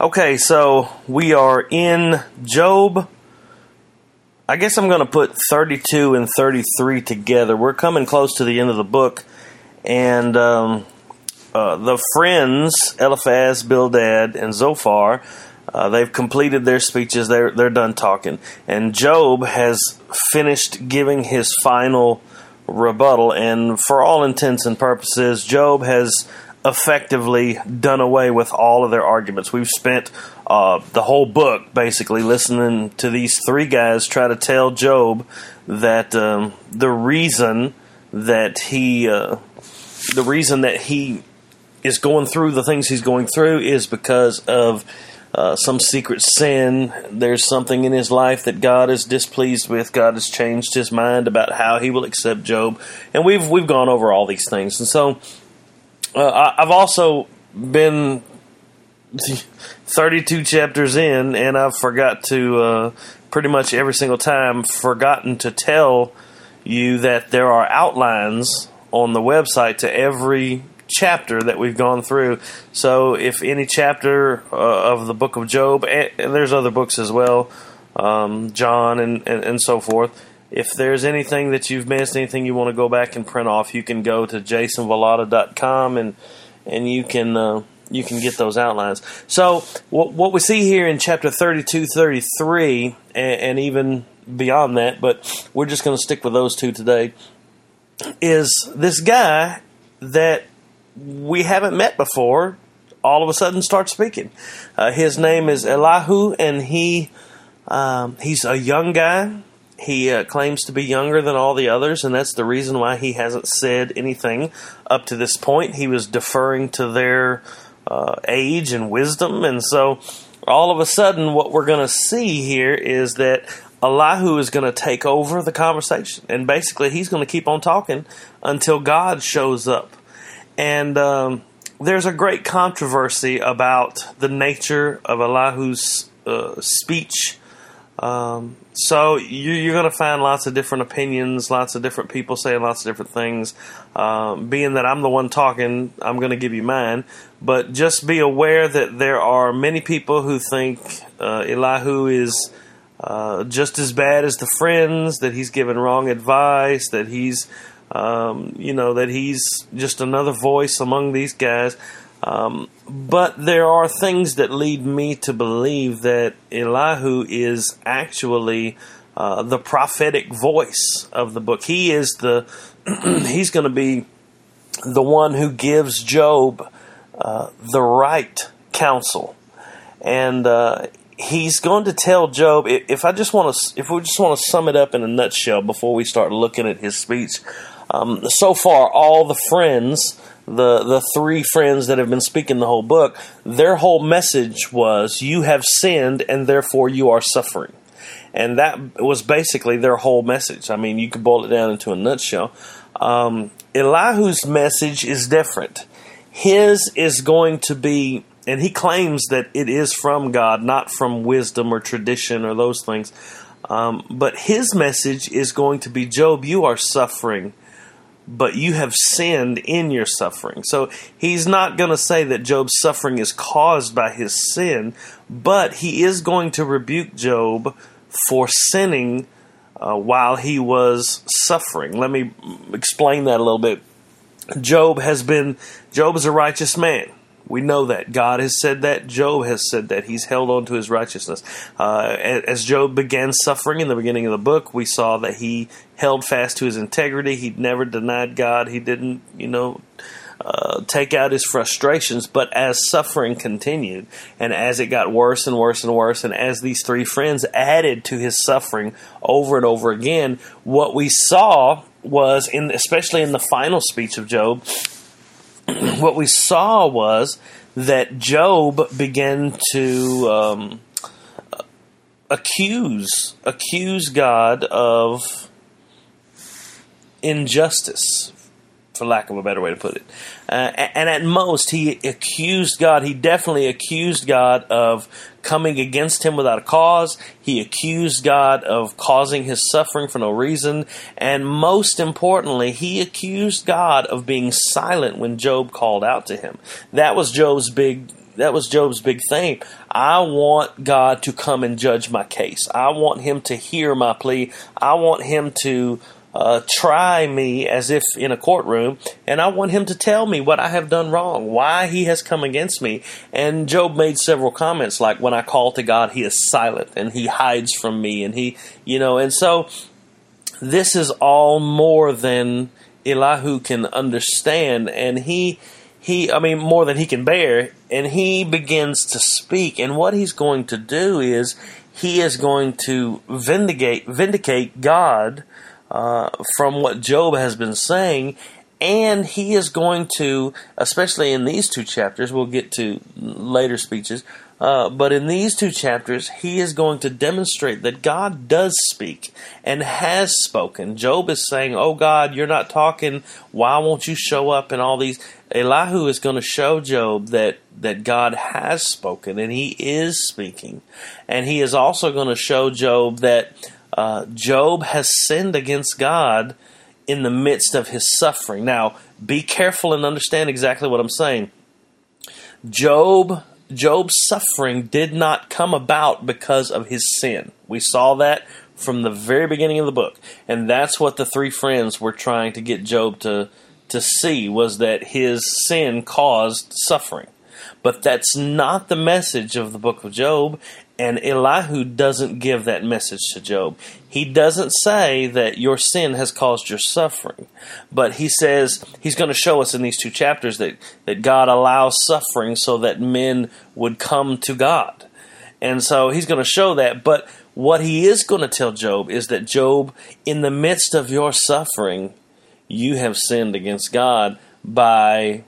Okay, so we are in Job. I guess I'm going to put 32 and 33 together. We're coming close to the end of the book, and um, uh, the friends Eliphaz, Bildad, and Zophar. Uh, they've completed their speeches. They're they're done talking, and Job has finished giving his final rebuttal. And for all intents and purposes, Job has effectively done away with all of their arguments. We've spent uh, the whole book basically listening to these three guys try to tell Job that um, the reason that he uh, the reason that he is going through the things he's going through is because of uh, some secret sin. There's something in his life that God is displeased with. God has changed his mind about how he will accept Job, and we've we've gone over all these things. And so, uh, I've also been 32 chapters in, and I've forgot to uh, pretty much every single time forgotten to tell you that there are outlines on the website to every chapter that we've gone through. So if any chapter uh, of the book of Job, and, there's other books as well, um, John and, and, and, so forth. If there's anything that you've missed, anything you want to go back and print off, you can go to jasonvalata.com and and you can uh, you can get those outlines. So what what we see here in chapter 32, 33, and, and even beyond that, but we're just going to stick with those two today. Is this guy that we haven't met before all of a sudden starts speaking. Uh, his name is Elihu, and he um, he's a young guy. He uh, claims to be younger than all the others, and that's the reason why he hasn't said anything up to this point. He was deferring to their uh, age and wisdom, and so all of a sudden, what we're going to see here is that Elihu is going to take over the conversation, and basically, he's going to keep on talking until God shows up. And um, there's a great controversy about the nature of Elihu's uh, speech. Um, so you, are going to find lots of different opinions, lots of different people saying lots of different things. Um, being that I'm the one talking, I'm going to give you mine. But just be aware that there are many people who think uh, Elihu is uh, just as bad as the friends, that he's given wrong advice, that he's um, you know, that he's just another voice among these guys. Um, but there are things that lead me to believe that Elihu is actually uh, the prophetic voice of the book. He is the he's going to be the one who gives Job uh, the right counsel, and uh, he's going to tell Job. If I just want to, if we just want to sum it up in a nutshell before we start looking at his speech, um, so far, all the friends, the the three friends that have been speaking the whole book, their whole message was, "You have sinned, and therefore you are suffering." And that was basically their whole message. I mean, you could boil it down into a nutshell. Um, Elihu's message is different. His is going to be, and he claims that it is from God, not from wisdom or tradition or those things. Um, but his message is going to be Job, you are suffering but you have sinned in your suffering. So he's not going to say that Job's suffering is caused by his sin, but he is going to rebuke Job for sinning uh, while he was suffering. Let me explain that a little bit. Job has been, Job is a righteous man. We know that. God has said that. Job has said that. He's held on to his righteousness. Uh, as Job began suffering in the beginning of the book, we saw that he held fast to his integrity. He never denied God. He didn't, you know, uh, take out his frustrations. But as suffering continued, and as it got worse and worse and worse, and as these three friends added to his suffering over and over again, what we saw was, in especially in the final speech of Job, what we saw was that Job began to um, accuse accuse God of injustice, for lack of a better way to put it. Uh, and at most, he accused God. He definitely accused God of coming against him without a cause. He accused God of causing his suffering for no reason. And most importantly, he accused God of being silent when Job called out to him. That was Job's big that was Job's big thing. I want God to come and judge my case. I want Him to hear my plea. I want Him to uh, try me as if in a courtroom, and I want him to tell me what I have done wrong, why he has come against me. And Job made several comments like, when I call to God, he is silent and he hides from me, and he, you know, and so this is all more than Elihu can understand, and he he, I mean, more than he can bear, and he begins to speak. And what he's going to do is he is going to vindicate vindicate God uh, from what Job has been saying, and he is going to, especially in these two chapters, we'll get to later speeches, uh, but in these two chapters, he is going to demonstrate that God does speak and has spoken. Job is saying, Oh God, you're not talking. Why won't you show up? And all these. Elihu is going to show Job that, that God has spoken and he is speaking. And he is also going to show Job that uh, Job has sinned against God in the midst of his suffering. Now, be careful and understand exactly what I'm saying. Job Job's suffering did not come about because of his sin. We saw that from the very beginning of the book. And that's what the three friends were trying to get Job to to see was that his sin caused suffering. But that's not the message of the book of Job, and Elihu doesn't give that message to Job. He doesn't say that your sin has caused your suffering, but he says he's going to show us in these two chapters that, that God allows suffering so that men would come to God. And so he's going to show that. But what he is going to tell Job is that Job, in the midst of your suffering, you have sinned against God by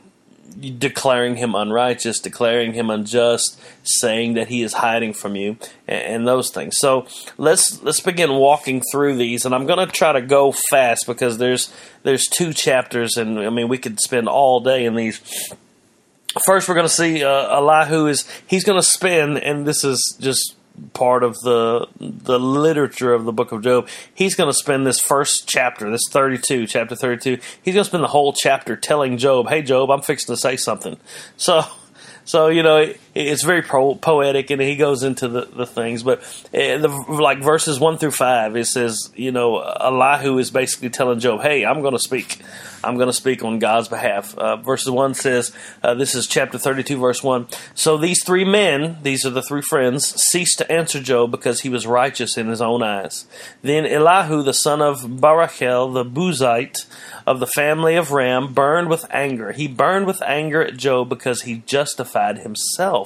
declaring him unrighteous, declaring him unjust, saying that he is hiding from you, and, and those things. So let's let's begin walking through these, and I'm going to try to go fast because there's there's two chapters, and I mean we could spend all day in these. First, we're going to see uh, Elihu is he's going to spend, and this is just part of the the literature of the book of Job. He's going to spend this first chapter, this 32, chapter 32, he's going to spend the whole chapter telling Job, "Hey Job, I'm fixing to say something." So so you know it's very po- poetic, and he goes into the, the things. But uh, the, like verses one through five, it says you know Elihu is basically telling Job, "Hey, I'm going to speak. I'm going to speak on God's behalf." Uh, verses one says, uh, "This is chapter 32, verse one." So these three men, these are the three friends, ceased to answer Job because he was righteous in his own eyes. Then Elihu, the son of Barachel, the Buzite of the family of Ram burned with anger. He burned with anger at Job because he justified himself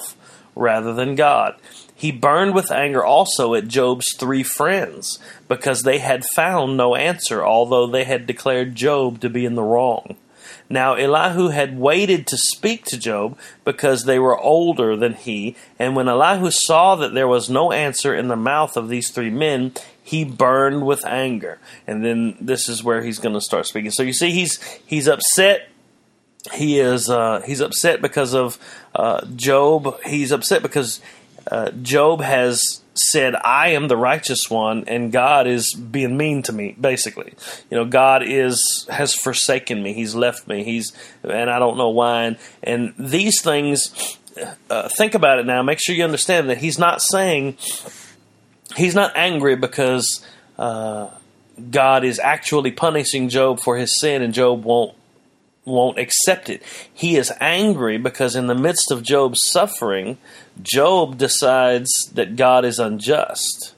rather than God. He burned with anger also at Job's three friends because they had found no answer, although they had declared Job to be in the wrong. Now Elihu had waited to speak to Job because they were older than he, and when Elihu saw that there was no answer in the mouth of these three men, he burned with anger. And then this is where he's going to start speaking. So you see, he's he's upset. He is uh, he's upset because of uh, Job. He's upset because uh, Job has said, I am the righteous one, and God is being mean to me, basically. You know, God is has forsaken me, He's left me, He's and I don't know why. And, and these things uh, think about it now, make sure you understand that He's not saying He's not angry because uh, God is actually punishing Job for his sin and Job won't won't accept it. He is angry because in the midst of Job's suffering, Job decides that God is unjust.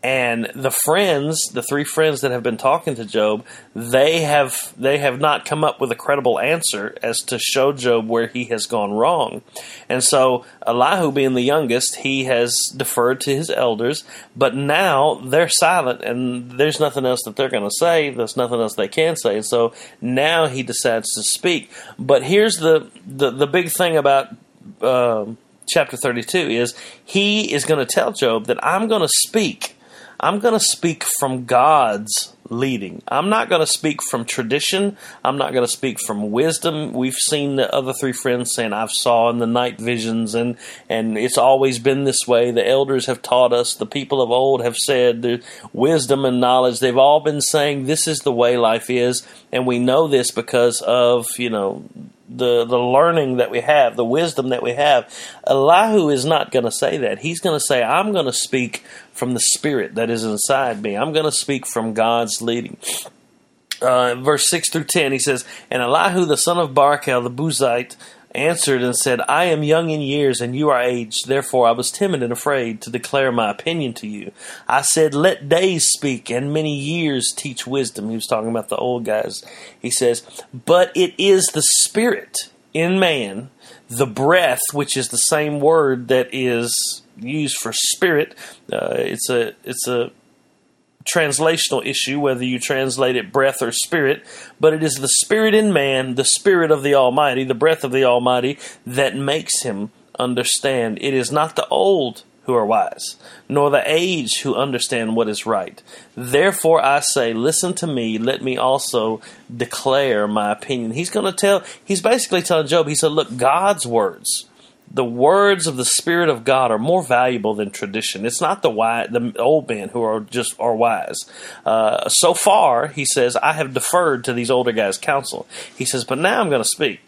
And the friends, the three friends that have been talking to Job, they have they have not come up with a credible answer as to show Job where he has gone wrong. And so Elihu being the youngest, he has deferred to his elders, but now they're silent and there's nothing else that they're going to say, there's nothing else they can say. And so now he decides to speak. But here's the the, the big thing about uh, chapter 32 is he is going to tell Job that I'm going to speak I'm going to speak from God's leading. I'm not going to speak from tradition. I'm not going to speak from wisdom. We've seen the other three friends saying, I've saw in the night visions and, and it's always been this way. The elders have taught us. The people of old have said the wisdom and knowledge. They've all been saying this is the way life is. And we know this because of, you know, the the learning that we have, the wisdom that we have. Elihu is not going to say that. He's going to say, "I'm going to speak from the Spirit that is inside me. I'm going to speak from God's leading." Uh, verse six through ten, he says, "And Elihu the son of Barachel the Buzite." Answered and said, I am young in years, and you are aged. Therefore I was timid and afraid to declare my opinion to you. I said, Let days speak, and many years teach wisdom. He was talking about the old guys. He says, But it is the Spirit in man, the breath, which is the same word that is used for spirit. Uh, it's a it's a translational issue, whether you translate it breath or spirit, but it is the spirit in man, the spirit of the Almighty, the breath of the Almighty, that makes him understand. It is not the old who are wise, nor the age who understand what is right. Therefore I say, listen to me, let me also declare my opinion. He's going to tell, he's basically telling Job, he said, look, God's words the words of the Spirit of God are more valuable than tradition. It's not the wise, the old men who are just are wise. Uh, so far, he says, I have deferred to these older guys' counsel. He says, but now I'm going to speak.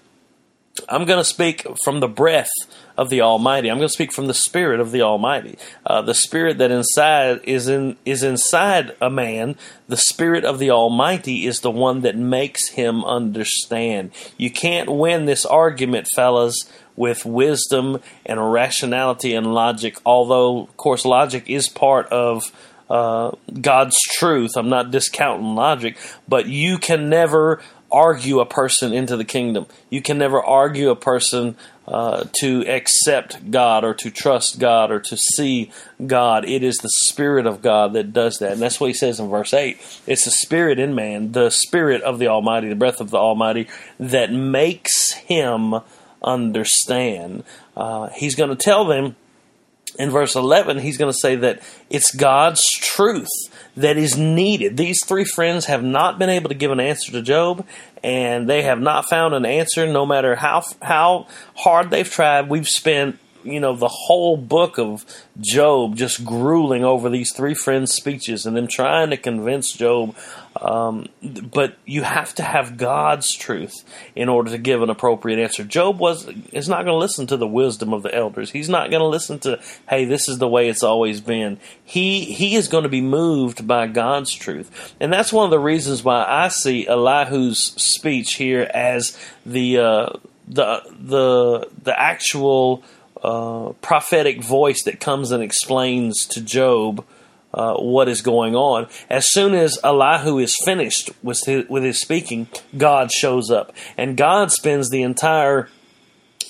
I'm going to speak from the breath of the Almighty. I'm going to speak from the Spirit of the Almighty. Uh, the Spirit that inside is in is inside a man. The Spirit of the Almighty is the one that makes him understand. You can't win this argument, fellas, with wisdom and rationality and logic, although, of course, logic is part of uh, God's truth. I'm not discounting logic, but you can never argue a person into the kingdom. You can never argue a person uh, to accept God or to trust God or to see God. It is the Spirit of God that does that. And that's what he says in verse 8. It's the Spirit in man, the Spirit of the Almighty, the breath of the Almighty, that makes him understand. Uh, he's going to tell them in verse 11, he's going to say that it's God's truth that is needed. These three friends have not been able to give an answer to Job, and they have not found an answer no matter how, how hard they've tried. We've spent you know, the whole book of Job just grueling over these three friends' speeches and them trying to convince Job. Um, but you have to have God's truth in order to give an appropriate answer. Job was is not going to listen to the wisdom of the elders. He's not going to listen to, hey, this is the way it's always been. He he is going to be moved by God's truth, and that's one of the reasons why I see Elihu's speech here as the uh, the the the actual prophetic voice that comes and explains to Job uh, what is going on. As soon as Elihu is finished with his, with his speaking, God shows up, and God spends the entire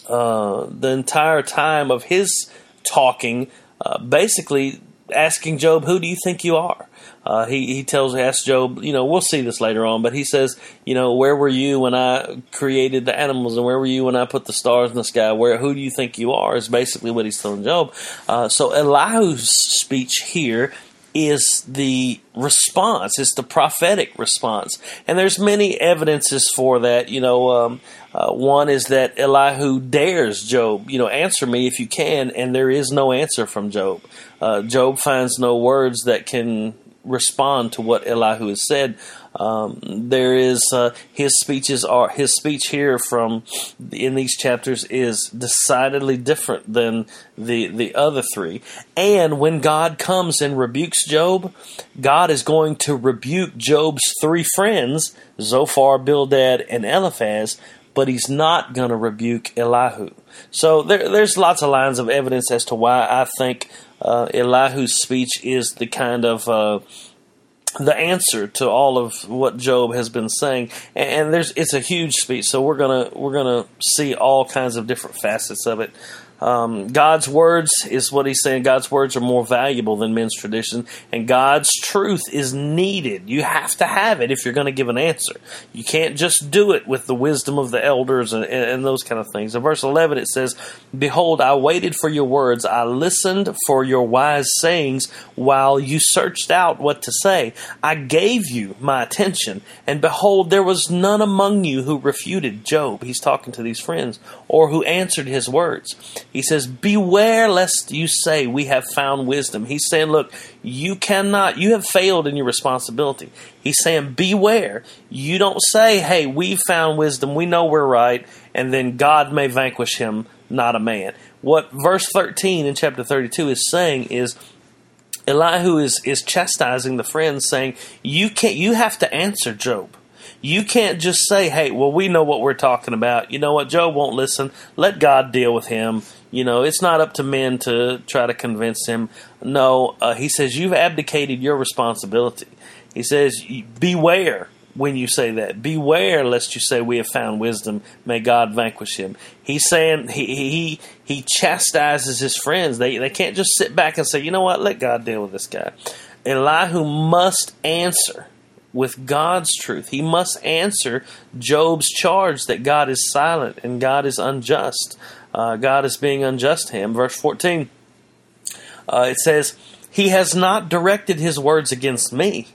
uh, the entire time of his talking, uh, basically asking Job, "Who do you think you are?" Uh, he he tells asks Job, you know, we'll see this later on, but he says, you know, where were you when I created the animals, and where were you when I put the stars in the sky? Where who do you think you are? Is basically what he's telling Job. Uh, so Elihu's speech here is the response. It's the prophetic response, and there's many evidences for that. You know, um, uh, one is that Elihu dares Job. You know, answer me if you can, and there is no answer from Job. Uh, Job finds no words that can respond to what Elihu has said. Um, there is uh, his speeches are his speech here from in these chapters is decidedly different than the the other three. And when God comes and rebukes Job, God is going to rebuke Job's three friends, Zophar, Bildad, and Eliphaz, but he's not going to rebuke Elihu. So there, there's lots of lines of evidence as to why I think uh, Elihu's speech is the kind of uh, the answer to all of what Job has been saying, and there's it's a huge speech. So we're gonna we're gonna see all kinds of different facets of it. Um, God's words is what he's saying. God's words are more valuable than men's tradition, and God's truth is needed. You have to have it if you're going to give an answer. You can't just do it with the wisdom of the elders and, and those kind of things. In verse 11, it says, Behold, I waited for your words. I listened for your wise sayings while you searched out what to say. I gave you my attention, and behold, there was none among you who refuted Job. He's talking to these friends, or who answered his words. He says, Beware lest you say, We have found wisdom. He's saying, Look, you cannot, you have failed in your responsibility. He's saying, Beware. You don't say, Hey, we found wisdom. We know we're right. And then God may vanquish him, not a man. What verse 13 in chapter 32 is saying is, Elihu is, is chastising the friends, saying, You can't you have to answer Job. You can't just say, Hey, well we know what we're talking about. You know what, Job won't listen. Let God deal with him. You know, it's not up to men to try to convince him. No, uh, he says, You've abdicated your responsibility. He says, Beware when you say that. Beware lest you say we have found wisdom. May God vanquish him. He's saying he he he chastises his friends. They they can't just sit back and say, you know what, let God deal with this guy. Elihu must answer with God's truth. He must answer Job's charge that God is silent and God is unjust. Uh, God is being unjust to him. Verse 14, uh, it says, He has not directed his words against me.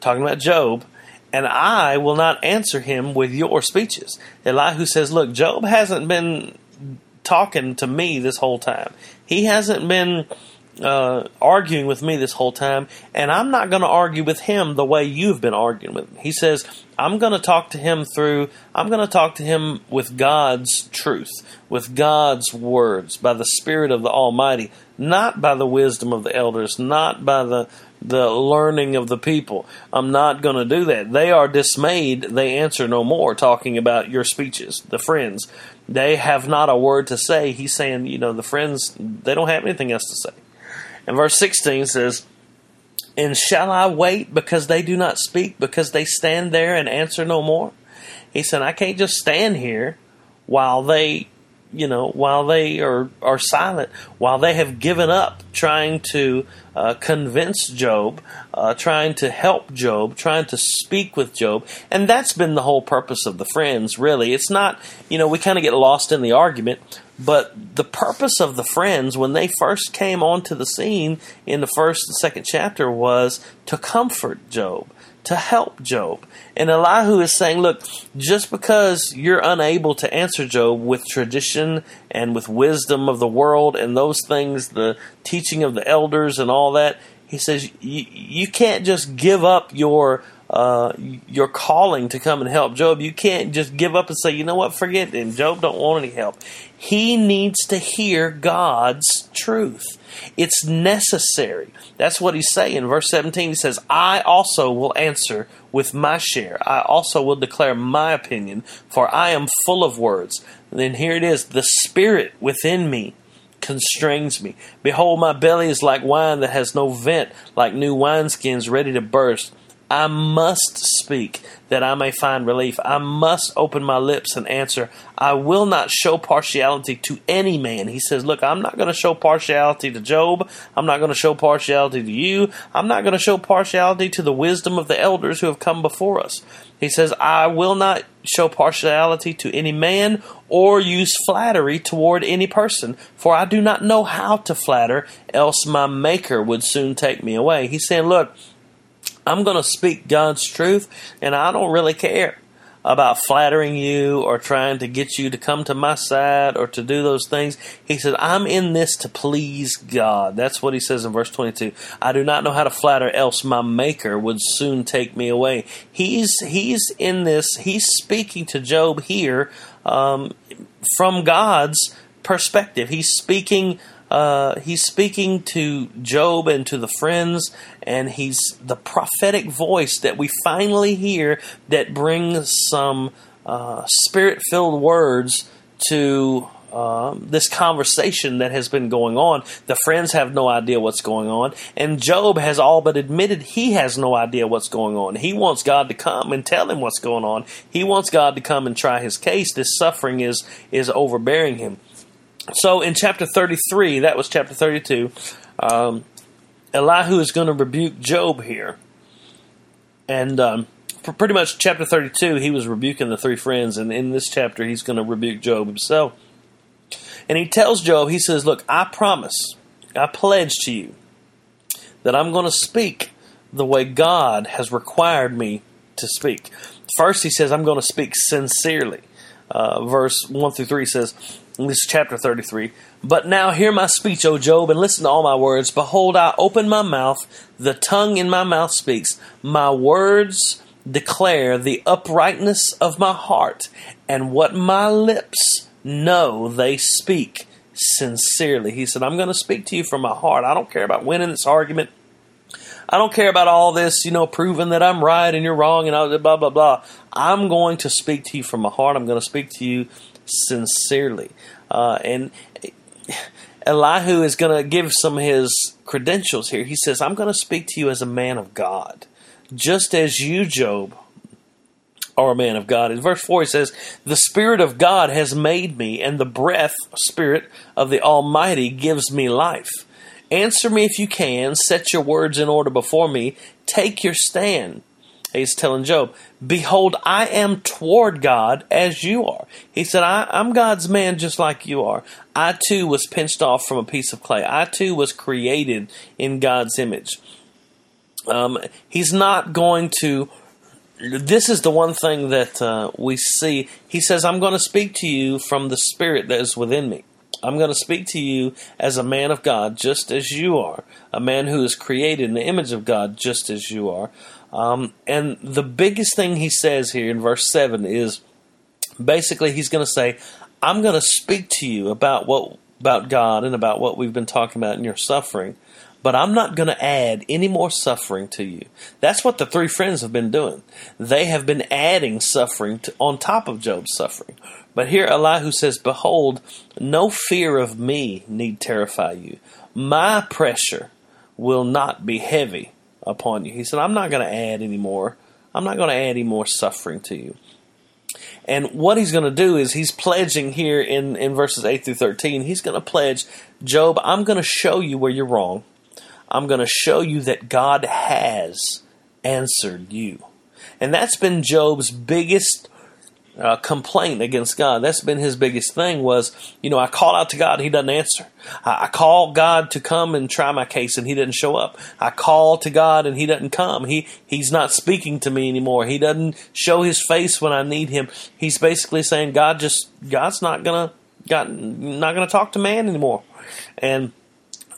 Talking about Job and I will not answer him with your speeches. Elihu says, Look, Job hasn't been talking to me this whole time. He hasn't been uh, arguing with me this whole time, and I'm not going to argue with him the way you've been arguing with him. He says, I'm going to talk to him through, I'm going to talk to him with God's truth, with God's words, by the Spirit of the Almighty, not by the wisdom of the elders, not by the the learning of the people. I'm not going to do that. They are dismayed. They answer no more, talking about your speeches, the friends. They have not a word to say. He's saying, you know, the friends, they don't have anything else to say. And verse 16 says, And shall I wait because they do not speak, because they stand there and answer no more? He said, I can't just stand here while they you know, while they are, are silent, while they have given up trying to uh, convince Job, uh, trying to help Job, trying to speak with Job. And that's been the whole purpose of the friends, really. It's not, you know, we kind of get lost in the argument, but the purpose of the friends when they first came onto the scene in the first and second chapter was to comfort Job to help Job. And Elihu is saying, look, just because you're unable to answer Job with tradition and with wisdom of the world and those things, the teaching of the elders and all that, he says you, can't just give up your uh, your calling to come and help Job. You can't just give up and say, you know what, forget him. Job don't want any help. He needs to hear God's truth. It's necessary. That's what he's saying. Verse 17, he says, I also will answer with my share. I also will declare my opinion, for I am full of words. And then here it is the Spirit within me constrains me. Behold, my belly is like wine that has no vent, like new wineskins ready to burst. I must speak that I may find relief. I must open my lips and answer. I will not show partiality to any man. He says, Look, I'm not going to show partiality to Job. I'm not going to show partiality to you. I'm not going to show partiality to the wisdom of the elders who have come before us. He says, I will not show partiality to any man or use flattery toward any person, for I do not know how to flatter, else my Maker would soon take me away. He's saying, Look, I'm going to speak God's truth, and I don't really care about flattering you or trying to get you to come to my side or to do those things. He said, I'm in this to please God. That's what he says in verse 22. I do not know how to flatter, else my maker would soon take me away. He's, he's in this, he's speaking to Job here um, from God's perspective. He's speaking uh, he's speaking to Job and to the friends, and he's the prophetic voice that we finally hear that brings some uh, spirit filled words to um, this conversation that has been going on. The friends have no idea what's going on, and Job has all but admitted he has no idea what's going on. He wants God to come and tell him what's going on. He wants God to come and try his case. This suffering is is overbearing him. So in chapter 33, that was chapter 32, um, Elihu is going to rebuke Job here. And um, for pretty much chapter 32, he was rebuking the three friends. And in this chapter, he's going to rebuke Job himself. And he tells Job, he says, Look, I promise, I pledge to you that I'm going to speak the way God has required me to speak. First, he says, I'm going to speak sincerely. Uh, verse 1 through 3 says, This is chapter 33. But now hear my speech, O Job, and listen to all my words. Behold, I open my mouth, the tongue in my mouth speaks. My words declare the uprightness of my heart, and what my lips know they speak sincerely. He said, I'm going to speak to you from my heart. I don't care about winning this argument. I don't care about all this, you know, proving that I'm right and you're wrong and blah, blah, blah. I'm going to speak to you from my heart. I'm going to speak to you sincerely. Uh, and Elihu is going to give some of his credentials here. He says, I'm going to speak to you as a man of God, just as you, Job, are a man of God. In verse 4, he says, The Spirit of God has made me, and the breath, Spirit of the Almighty, gives me life. Answer me if you can. Set your words in order before me. Take your stand. He's telling Job, Behold, I am toward God as you are. He said, I, am God's man just like you are. I too was pinched off from a piece of clay. I too was created in God's image. Um, he's not going to. This is the one thing that uh, we see. He says, I'm going to speak to you from the spirit that is within me. I'm going to speak to you as a man of God, just as you are, a man who is created in the image of God, just as you are. Um, and the biggest thing he says here in verse 7 is basically he's going to say, I'm going to speak to you about what about God and about what we've been talking about in your suffering, but I'm not going to add any more suffering to you. That's what the three friends have been doing. They have been adding suffering to, on top of Job's suffering. But here Elihu says, Behold, no fear of me need terrify you. My pressure will not be heavy upon you. He said, I'm not going to add any more. I'm not going to add any more suffering to you. And what he's going to do is he's pledging here in, in verses 8 through 13, he's going to pledge, Job, I'm going to show you where you're wrong. I'm going to show you that God has answered you. And that's been Job's biggest uh, complaint against God. That's been his biggest thing was, you know, I call out to God, he doesn't answer. I, I, call God to come and try my case and he doesn't show up. I call to God and he doesn't come. He he's not speaking to me anymore. He doesn't show his face when I need him. He's basically saying God just God's not gonna God not gonna talk to man anymore. And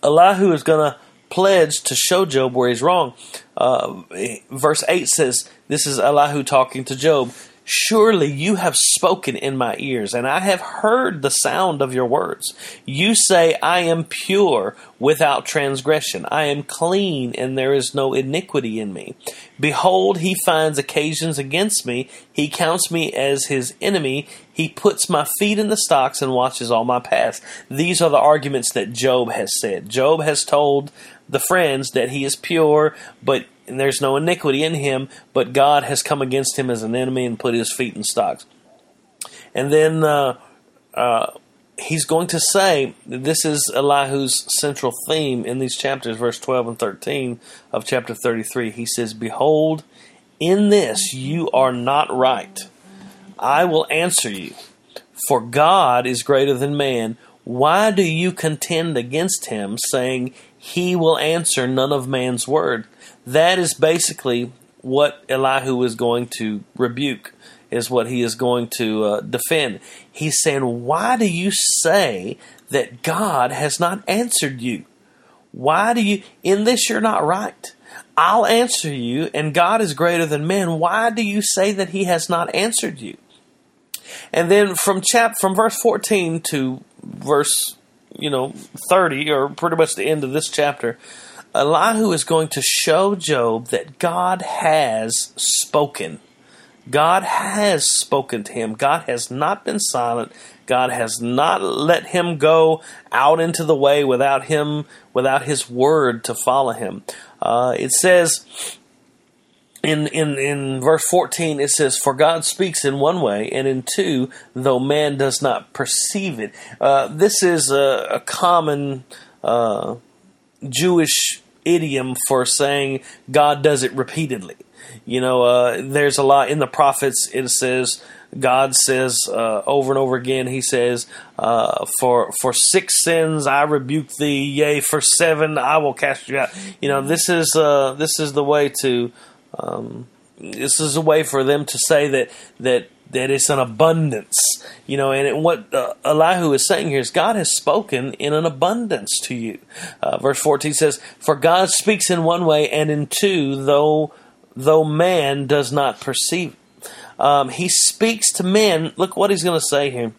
Elihu is gonna pledge to show Job where he's wrong. Uh, verse 8 says, This is Elihu talking to Job. Surely you have spoken in my ears, and I have heard the sound of your words. You say, I am pure without transgression. I am clean, and there is no iniquity in me. Behold, he finds occasions against me. He counts me as his enemy. He puts my feet in the stocks and watches all my paths. These are the arguments that Job has said. Job has told the friends that he is pure, but and there's no iniquity in him, but God has come against him as an enemy and put his feet in stocks. And then uh, uh, he's going to say, this is Elihu's central theme in these chapters, verse 12 and 13 of chapter 33. He says, Behold, in this you are not right. I will answer you, for God is greater than man. Why do you contend against him, saying, He will answer none of man's word? That is basically what Elihu is going to rebuke, is what he is going to uh, defend. He's saying, Why do you say that God has not answered you? Why do you, in this, you're not right? I'll answer you, and God is greater than man. Why do you say that He has not answered you? And then from chap from verse 14 to verse you know 30 or pretty much the end of this chapter Elihu is going to show Job that God has spoken. God has spoken to him. God has not been silent. God has not let him go out into the way without him, without his word to follow him. Uh, it says in, in, in verse 14, it says, For God speaks in one way, and in two, though man does not perceive it. Uh, this is a, a common uh, Jewish idiom for saying God does it repeatedly. You know, uh, there's a lot in the prophets. It says God says uh, over and over again. He says, uh, "For for six sins I rebuke thee; yea, for seven I will cast you out." You know, this is uh, this is the way to. Um, this is a way for them to say that that that it's an abundance, you know. And what uh, Elihu is saying here is God has spoken in an abundance to you. Uh, verse fourteen says, "For God speaks in one way and in two, though though man does not perceive." Um, he speaks to men. Look what he's going to say here.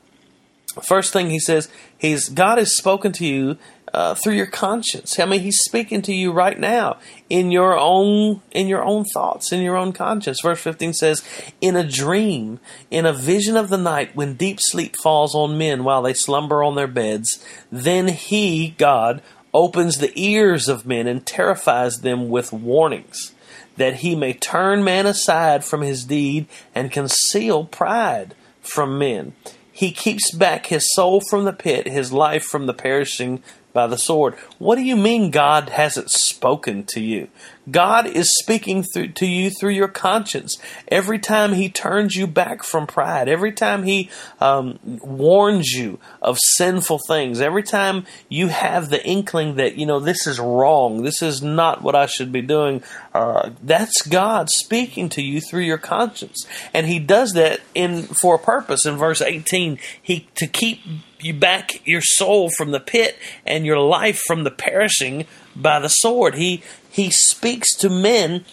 First thing he says, he's God has spoken to you uh, through your conscience. I mean, He's speaking to you right now in your own in your own thoughts, in your own conscience. Verse fifteen says, "In a dream, in a vision of the night, when deep sleep falls on men while they slumber on their beds, then He, God, opens the ears of men and terrifies them with warnings." That he may turn man aside from his deed and conceal pride from men. He keeps back his soul from the pit, his life from the perishing by the sword. What do you mean God hasn't spoken to you? God is speaking through, to you through your conscience. Every time He turns you back from pride, every time He um, warns you of sinful things, every time you have the inkling that, you know, this is wrong, this is not what I should be doing, uh, that's God speaking to you through your conscience. And He does that in for a purpose. In verse 18, He to keep you back your soul from the pit and your life from the perishing by the sword. He he speaks to men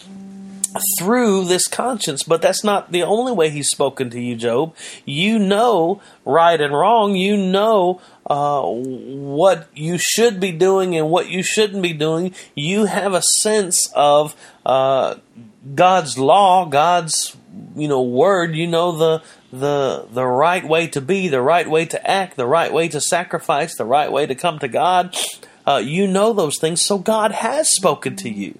through this conscience, but that's not the only way he's spoken to you, Job. You know right and wrong. You know uh, what you should be doing and what you shouldn't be doing. You have a sense of uh, God's law, God's you know word. You know the the the right way to be, the right way to act, the right way to sacrifice, the right way to come to God. Uh, you know those things, so God has spoken to you.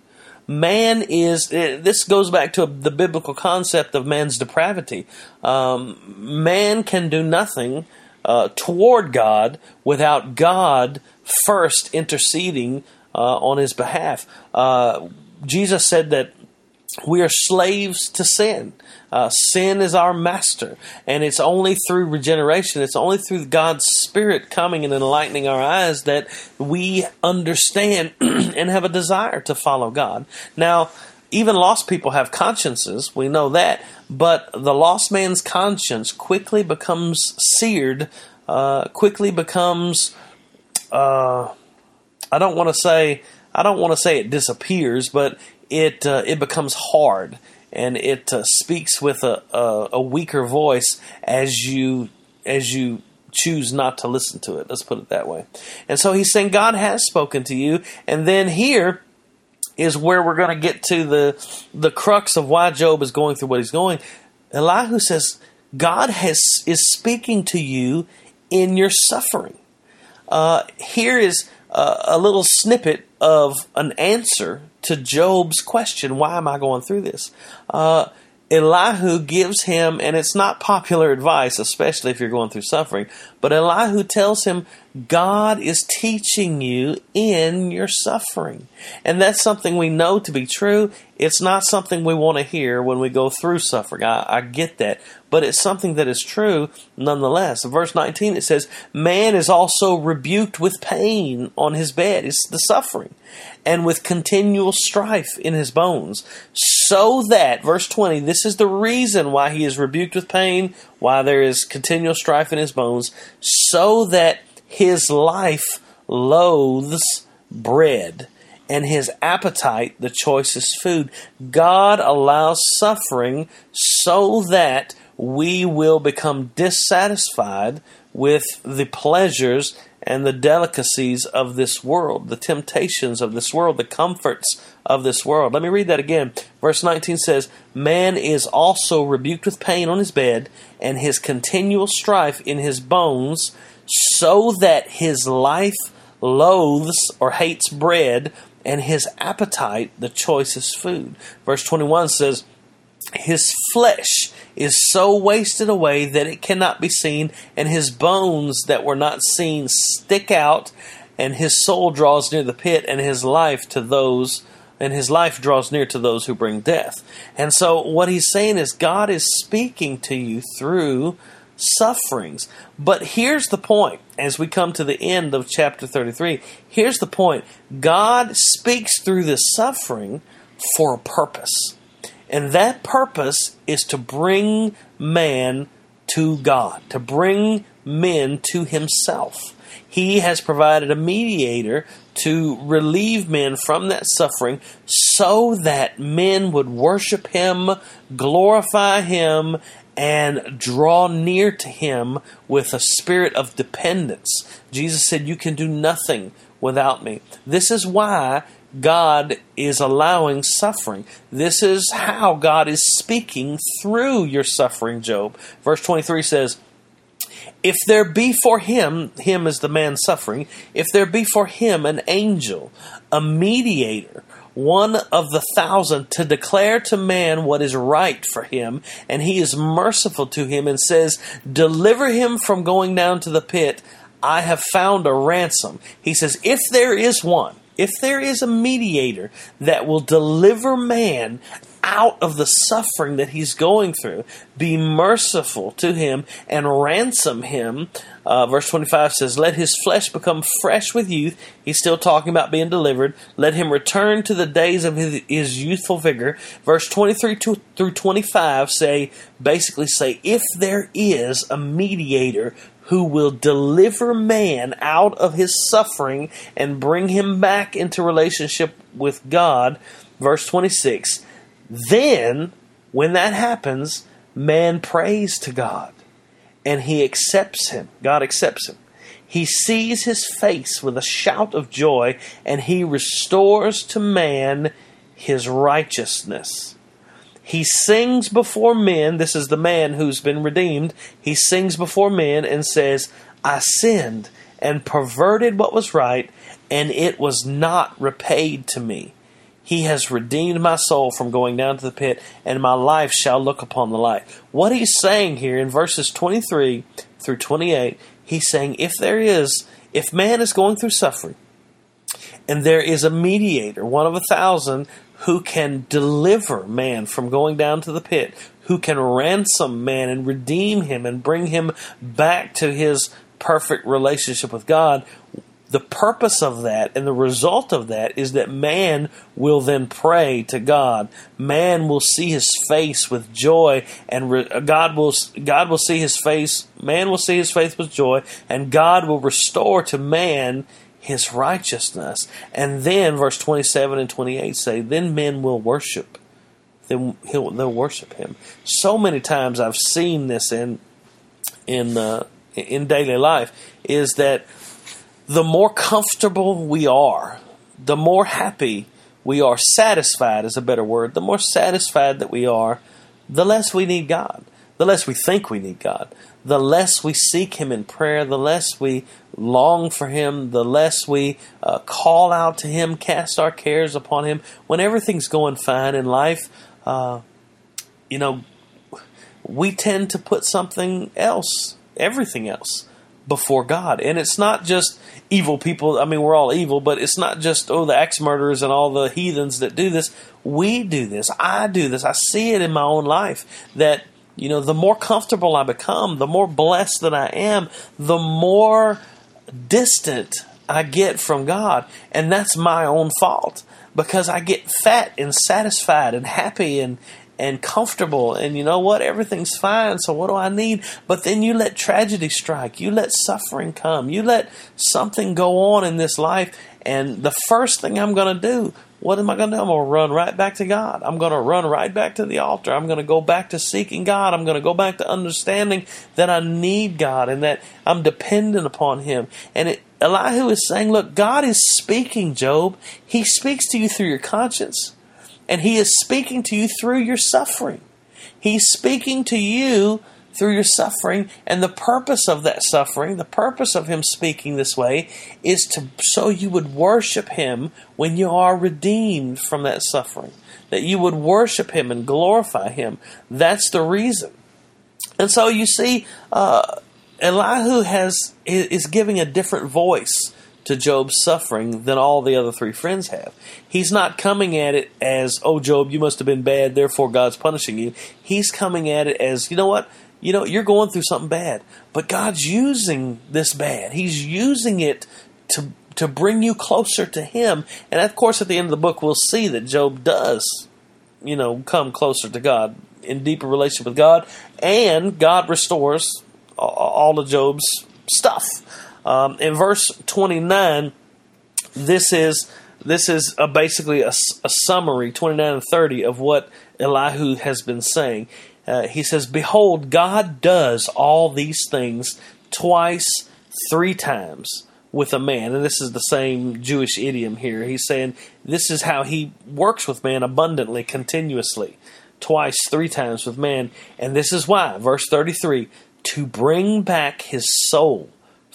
Man is, eh, this goes back to the biblical concept of man's depravity. Um, man can do nothing uh, toward God without God first interceding uh, on his behalf. Uh, Jesus said that we are slaves to sin. Uh, sin is our master, and it's only through regeneration, it's only through God's Spirit coming and enlightening our eyes that we understand and have a desire to follow God. Now, even lost people have consciences, we know that, but the lost man's conscience quickly becomes seared, uh, quickly becomes, uh, I don't want to say, I don't want to say it disappears, but it uh, it becomes hard and it uh, speaks with a, a, a weaker voice as you as you choose not to listen to it. Let's put it that way. And so he's saying God has spoken to you, and then here is where we're going to get to the the crux of why Job is going through what he's going. Elihu says God has is speaking to you in your suffering. Uh, here is a little snippet of an answer to Job's question, why am I going through this? Uh, Elihu gives him, and it's not popular advice, especially if you're going through suffering, but Elihu tells him, God is teaching you in your suffering. And that's something we know to be true. It's not something we want to hear when we go through suffering. I, I get that. But it's something that is true nonetheless. Verse 19, it says, Man is also rebuked with pain on his bed. It's the suffering. And with continual strife in his bones. So that, verse 20, this is the reason why he is rebuked with pain, why there is continual strife in his bones, so that his life loathes bread and his appetite the choicest food. God allows suffering so that we will become dissatisfied with the pleasures and the delicacies of this world, the temptations of this world, the comforts of this world. Let me read that again. Verse 19 says, Man is also rebuked with pain on his bed, and his continual strife in his bones, so that his life loathes or hates bread, and his appetite the choicest food. Verse 21 says, His flesh is so wasted away that it cannot be seen, and his bones that were not seen stick out, and his soul draws near the pit, and his life to those and his life draws near to those who bring death. And so what he's saying is God is speaking to you through sufferings. But here's the point as we come to the end of chapter 33. Here's the point God speaks through the suffering for a purpose. And that purpose is to bring man to God, to bring men to himself. He has provided a mediator to relieve men from that suffering so that men would worship him, glorify him, and draw near to him with a spirit of dependence. Jesus said, You can do nothing without me. This is why God is allowing suffering. This is how God is speaking through your suffering, Job. Verse 23 says, if there be for him, him is the man suffering, if there be for him an angel, a mediator, one of the thousand, to declare to man what is right for him, and he is merciful to him and says, Deliver him from going down to the pit, I have found a ransom. He says, If there is one, if there is a mediator that will deliver man out of the suffering that he's going through, be merciful to him and ransom him. Uh, verse 25 says, Let his flesh become fresh with youth. He's still talking about being delivered. Let him return to the days of his, his youthful vigor. Verse 23 to, through 25 say, basically say, if there is a mediator who will deliver man out of his suffering and bring him back into relationship with God. Verse 26 Then, when that happens, man prays to God and he accepts him. God accepts him. He sees his face with a shout of joy and he restores to man his righteousness. He sings before men. This is the man who's been redeemed. He sings before men and says, I sinned and perverted what was right, and it was not repaid to me. He has redeemed my soul from going down to the pit, and my life shall look upon the light. What he's saying here in verses 23 through 28, he's saying, if there is, if man is going through suffering, and there is a mediator, one of a thousand, who can deliver man from going down to the pit, who can ransom man and redeem him and bring him back to his perfect relationship with God. The purpose of that and the result of that is that man will then pray to God. Man will see his face with joy, and re- God will God will see his face. Man will see his face with joy, and God will restore to man his righteousness. And then verse 27 and 28 say, Then men will worship. Then he'll, they'll worship him. So many times I've seen this in in uh, in daily life is that the more comfortable we are, the more happy we are, satisfied is a better word. The more satisfied that we are, the less we need God. The less we think we need God the less we seek Him in prayer, the less we long for Him, the less we uh, call out to Him, cast our cares upon Him. When everything's going fine in life, uh, you know, we tend to put something else, everything else, before God. And it's not just evil people. I mean, we're all evil, but it's not just, oh, the axe murderers and all the heathens that do this. We do this. I do this. I see it in my own life that you know, the more comfortable I become, the more blessed that I am, the more distant I get from God. And that's my own fault because I get fat and satisfied and happy and, and comfortable. And you know what? Everything's fine. So what do I need? But then you let tragedy strike. You let suffering come. You let something go on in this life. And the first thing I'm going to do what am I going to do? I'm going to run right back to God. I'm going to run right back to the altar. I'm going to go back to seeking God. I'm going to go back to understanding that I need God and that I'm dependent upon Him. And it, Elihu is saying, Look, God is speaking, Job. He speaks to you through your conscience, and He is speaking to you through your suffering. He's speaking to you through your suffering. And the purpose of that suffering, the purpose of him speaking this way, is to so you would worship him when you are redeemed from that suffering. That you would worship him and glorify him. That's the reason. And so you see, uh, Elihu has is giving a different voice to Job's suffering than all the other three friends have. He's not coming at it as, "Oh, Job, you must have been bad, therefore God's punishing you." He's coming at it as, "You know what? you know, you're going through something bad, but God's using this bad. He's using it to to bring you closer to Him. And of course, at the end of the book, we'll see that Job does, you know, come closer to God in deeper relationship with God, and God restores all of Job's stuff. Um, in verse 29, this is this is a, basically a, a, summary, 29 and 30, of what Elihu has been saying. Uh, he says, Behold, God does all these things twice, three times with a man. And this is the same Jewish idiom here. He's saying this is how he works with man abundantly, continuously, twice, three times with man. And this is why, verse 33 to bring back his soul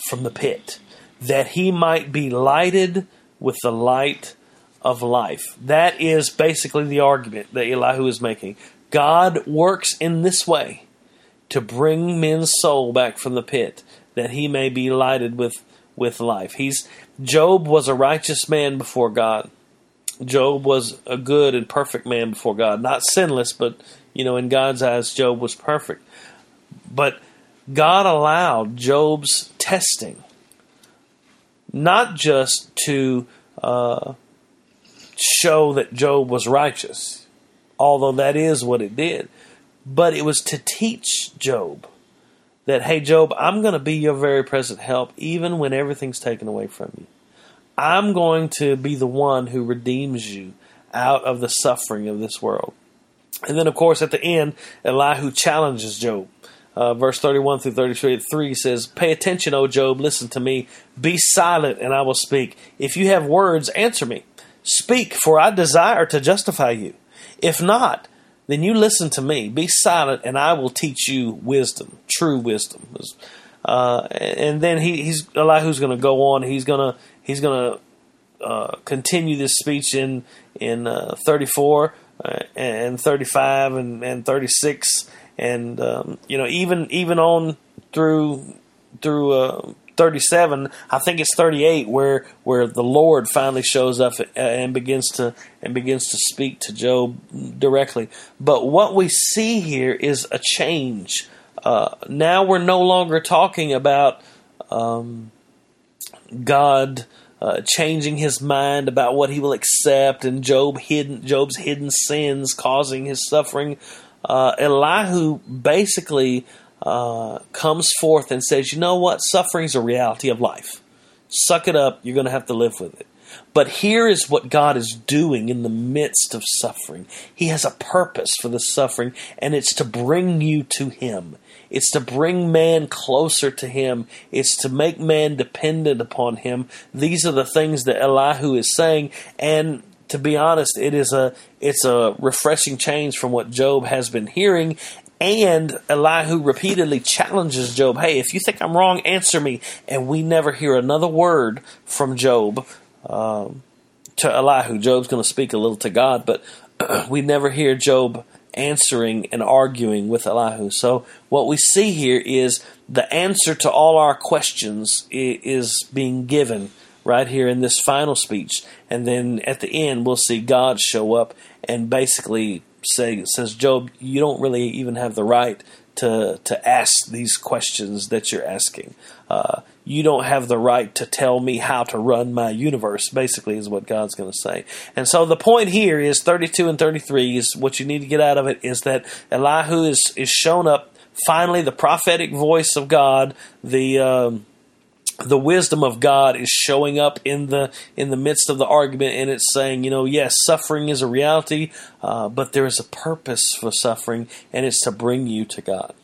from the pit, that he might be lighted with the light of life. That is basically the argument that Elihu is making. God works in this way to bring men's soul back from the pit, that he may be lighted with, with life. He's Job was a righteous man before God. Job was a good and perfect man before God. Not sinless, but you know, in God's eyes, Job was perfect. But God allowed Job's testing not just to uh, show that Job was righteous, although that is what it did, but it was to teach Job that, hey, Job, I'm going to be your very present help even when everything's taken away from you. I'm going to be the one who redeems you out of the suffering of this world. And then, of course, at the end, Elihu challenges Job. Uh, verse 31 through 33 says, Pay attention, O Job, listen to me. Be silent, and I will speak. If you have words, answer me. Speak, for I desire to justify you. If not, then you listen to me. Be silent, and I will teach you wisdom, true wisdom. Uh, and then he, he's Elihu's going to go on. He's going to he's going to uh, continue this speech in in uh, 34 uh, and 35 and, and 36 and um, you know even even on through through uh, 37 i think it's 38 where where the lord finally shows up and begins to and begins to speak to job directly. But what we see here is a change. Uh, now we're no longer talking about um, god uh, changing his mind about what he will accept and job hidden job's hidden sins causing his suffering uh, Elihu basically uh, comes forth and says, You know what? Suffering is a reality of life. Suck it up. You're going to have to live with it. But here is what God is doing in the midst of suffering. He has a purpose for the suffering, and it's to bring you to Him. It's to bring man closer to Him. It's to make man dependent upon Him. These are the things that Elihu is saying, and to be honest, it is a it's a refreshing change from what Job has been hearing. And Elihu repeatedly challenges Job, "Hey, if you think I'm wrong, answer me." And we never hear another word from Job um, to Elihu. Job's going to speak a little to God, but we never hear Job answering and arguing with Elihu. So what we see here is the answer to all our questions is being given right here in this final speech. And then at the end, we'll see God show up and basically say, says, Job, you don't really even have the right to, to ask these questions that you're asking. Uh, you don't have the right to tell me how to run my universe, basically, is what God's going to say. And so the point here is 32 and 33 is what you need to get out of it is that Elihu is, is shown up. Finally, the prophetic voice of God, the. Um, the wisdom of God is showing up in the in the midst of the argument, and it's saying, you know, yes, suffering is a reality, uh, but there is a purpose for suffering, and it's to bring you to God.